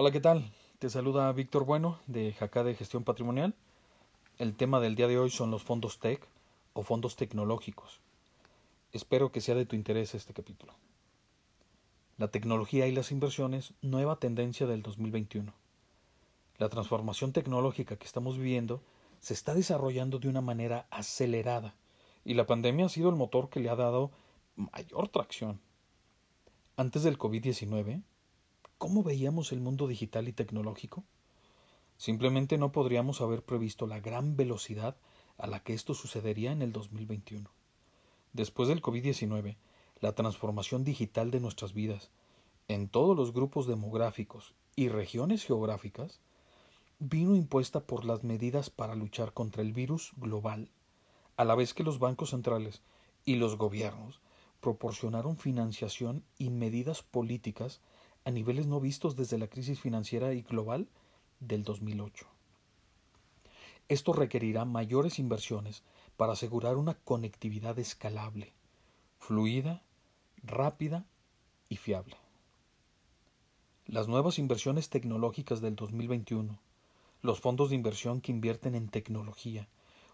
Hola, ¿qué tal? Te saluda Víctor Bueno de Jacá de Gestión Patrimonial. El tema del día de hoy son los fondos TEC o fondos tecnológicos. Espero que sea de tu interés este capítulo. La tecnología y las inversiones, nueva tendencia del 2021. La transformación tecnológica que estamos viviendo se está desarrollando de una manera acelerada y la pandemia ha sido el motor que le ha dado mayor tracción. Antes del COVID-19, ¿cómo veíamos el mundo digital y tecnológico? Simplemente no podríamos haber previsto la gran velocidad a la que esto sucedería en el 2021. Después del COVID-19, la transformación digital de nuestras vidas, en todos los grupos demográficos y regiones geográficas, vino impuesta por las medidas para luchar contra el virus global, a la vez que los bancos centrales y los gobiernos proporcionaron financiación y medidas políticas a niveles no vistos desde la crisis financiera y global del 2008. Esto requerirá mayores inversiones para asegurar una conectividad escalable, fluida, rápida y fiable. Las nuevas inversiones tecnológicas del 2021, los fondos de inversión que invierten en tecnología,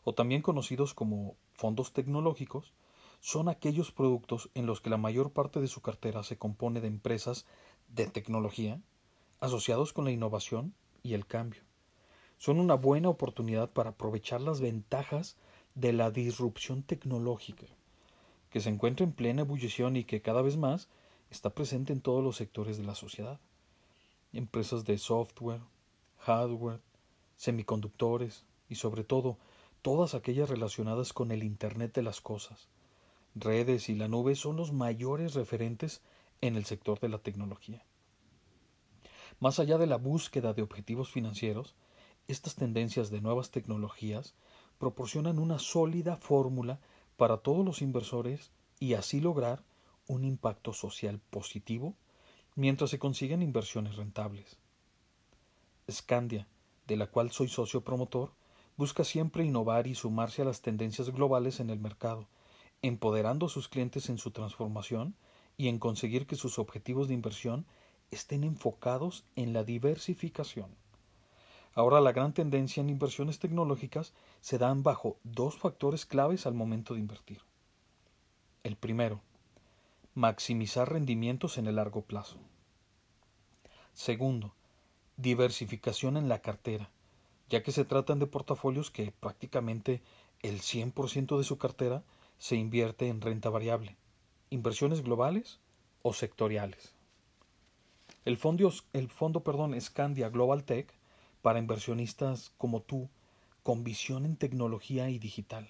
o también conocidos como fondos tecnológicos, son aquellos productos en los que la mayor parte de su cartera se compone de empresas de tecnología asociados con la innovación y el cambio. Son una buena oportunidad para aprovechar las ventajas de la disrupción tecnológica, que se encuentra en plena ebullición y que cada vez más está presente en todos los sectores de la sociedad. Empresas de software, hardware, semiconductores y sobre todo todas aquellas relacionadas con el Internet de las Cosas, redes y la nube son los mayores referentes en el sector de la tecnología. Más allá de la búsqueda de objetivos financieros, estas tendencias de nuevas tecnologías proporcionan una sólida fórmula para todos los inversores y así lograr un impacto social positivo mientras se consiguen inversiones rentables. Scandia, de la cual soy socio promotor, busca siempre innovar y sumarse a las tendencias globales en el mercado, empoderando a sus clientes en su transformación y en conseguir que sus objetivos de inversión estén enfocados en la diversificación. Ahora la gran tendencia en inversiones tecnológicas se dan bajo dos factores claves al momento de invertir. El primero, maximizar rendimientos en el largo plazo. Segundo, diversificación en la cartera, ya que se tratan de portafolios que prácticamente el 100% de su cartera se invierte en renta variable, inversiones globales o sectoriales. El fondo, el fondo perdón, Scandia Global Tech para inversionistas como tú con visión en tecnología y digital.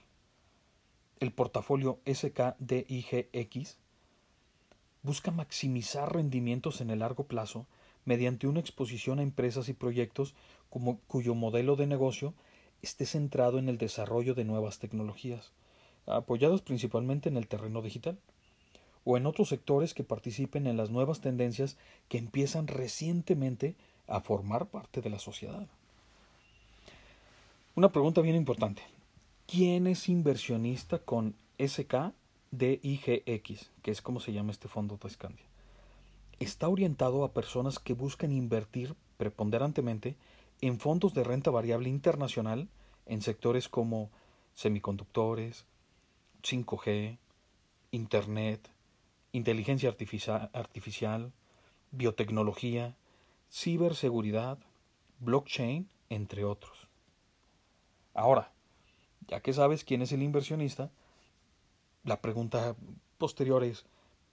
El portafolio SKDIGX busca maximizar rendimientos en el largo plazo mediante una exposición a empresas y proyectos cuyo modelo de negocio esté centrado en el desarrollo de nuevas tecnologías, apoyados principalmente en el terreno digital, o en otros sectores que participen en las nuevas tendencias que empiezan recientemente a formar parte de la sociedad. Una pregunta bien importante. ¿Quién es inversionista con SKDIGX, que es como se llama este fondo de Scandia? Está orientado a personas que buscan invertir preponderantemente en fondos de renta variable internacional en sectores como semiconductores, 5G, Internet, inteligencia artificial, biotecnología, ciberseguridad, blockchain, entre otros. Ahora, ya que sabes quién es el inversionista, la pregunta posterior es,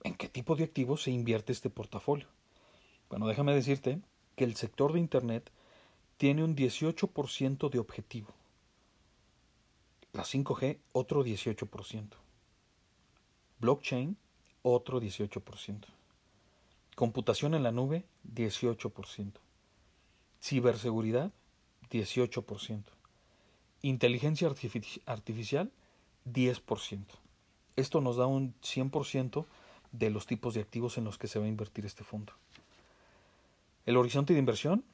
¿en qué tipo de activos se invierte este portafolio? Bueno, déjame decirte que el sector de Internet tiene un 18% de objetivo la 5G, otro 18%. Blockchain, otro 18%. Computación en la nube, 18%. Ciberseguridad, 18%. Inteligencia artificial, 10%. Esto nos da un 100% de los tipos de activos en los que se va a invertir este fondo. El horizonte de inversión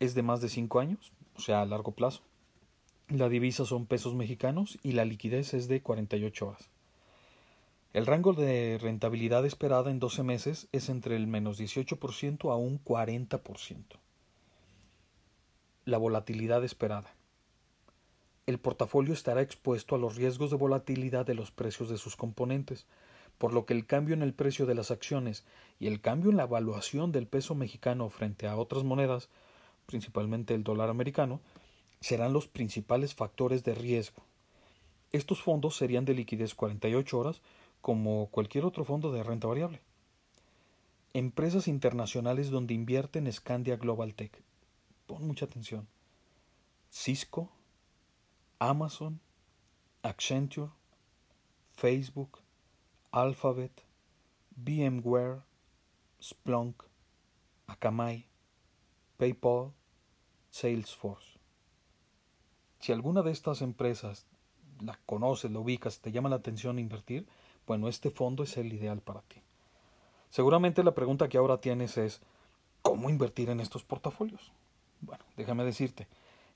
es de más de 5 años, o sea, a largo plazo. La divisa son pesos mexicanos y la liquidez es de 48 horas. El rango de rentabilidad esperada en 12 meses es entre el menos 18% a un 40%. la volatilidad esperada. El portafolio estará expuesto a los riesgos de volatilidad de los precios de sus componentes, por lo que el cambio en el precio de las acciones y el cambio en la evaluación del peso mexicano frente a otras monedas, principalmente el dólar americano, serán los principales factores de riesgo. Estos fondos serían de liquidez 48 horas como cualquier otro fondo de renta variable. Empresas internacionales donde invierten Scandia Global Tech. Pon mucha atención. Cisco, Amazon, Accenture, Facebook, Alphabet, VMware, Splunk, Akamai, PayPal, Salesforce. Si alguna de estas empresas la conoces, la ubicas, te llama la atención invertir, bueno, este fondo es el ideal para ti. Seguramente la pregunta que ahora tienes es, ¿cómo invertir en estos portafolios? Bueno, déjame decirte,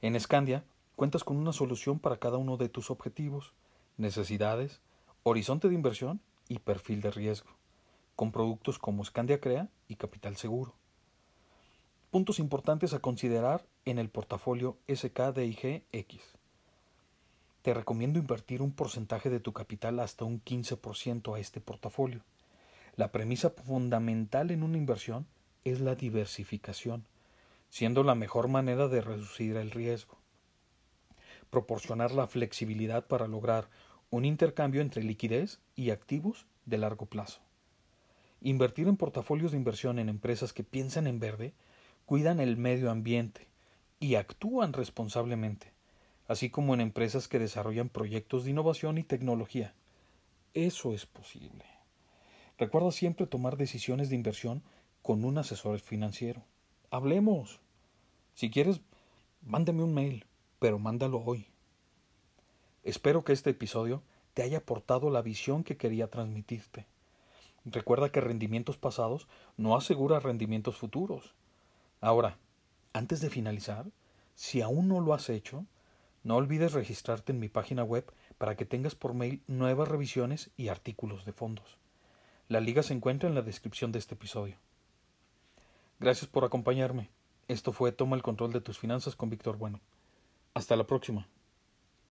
en Scandia cuentas con una solución para cada uno de tus objetivos, necesidades, horizonte de inversión y perfil de riesgo, con productos como Scandia Crea y Capital Seguro. Puntos importantes a considerar en el portafolio SKDIG-X. Te recomiendo invertir un porcentaje de tu capital hasta un 15% a este portafolio. La premisa fundamental en una inversión es la diversificación, siendo la mejor manera de reducir el riesgo. Proporcionar la flexibilidad para lograr un intercambio entre liquidez y activos de largo plazo. Invertir en portafolios de inversión en empresas que piensan en verde, cuidan el medio ambiente y actúan responsablemente, así como en empresas que desarrollan proyectos de innovación y tecnología. Eso es posible. Recuerda siempre tomar decisiones de inversión con un asesor financiero. Hablemos. Si quieres, mándame un mail, pero mándalo hoy. Espero que este episodio te haya aportado la visión que quería transmitirte. Recuerda que rendimientos pasados no asegura rendimientos futuros. Ahora, antes de finalizar, si aún no lo has hecho, no olvides registrarte en mi página web para que tengas por mail nuevas revisiones y artículos de fondos. La liga se encuentra en la descripción de este episodio. Gracias por acompañarme. Esto fue Toma el control de tus finanzas con Víctor Bueno. Hasta la próxima.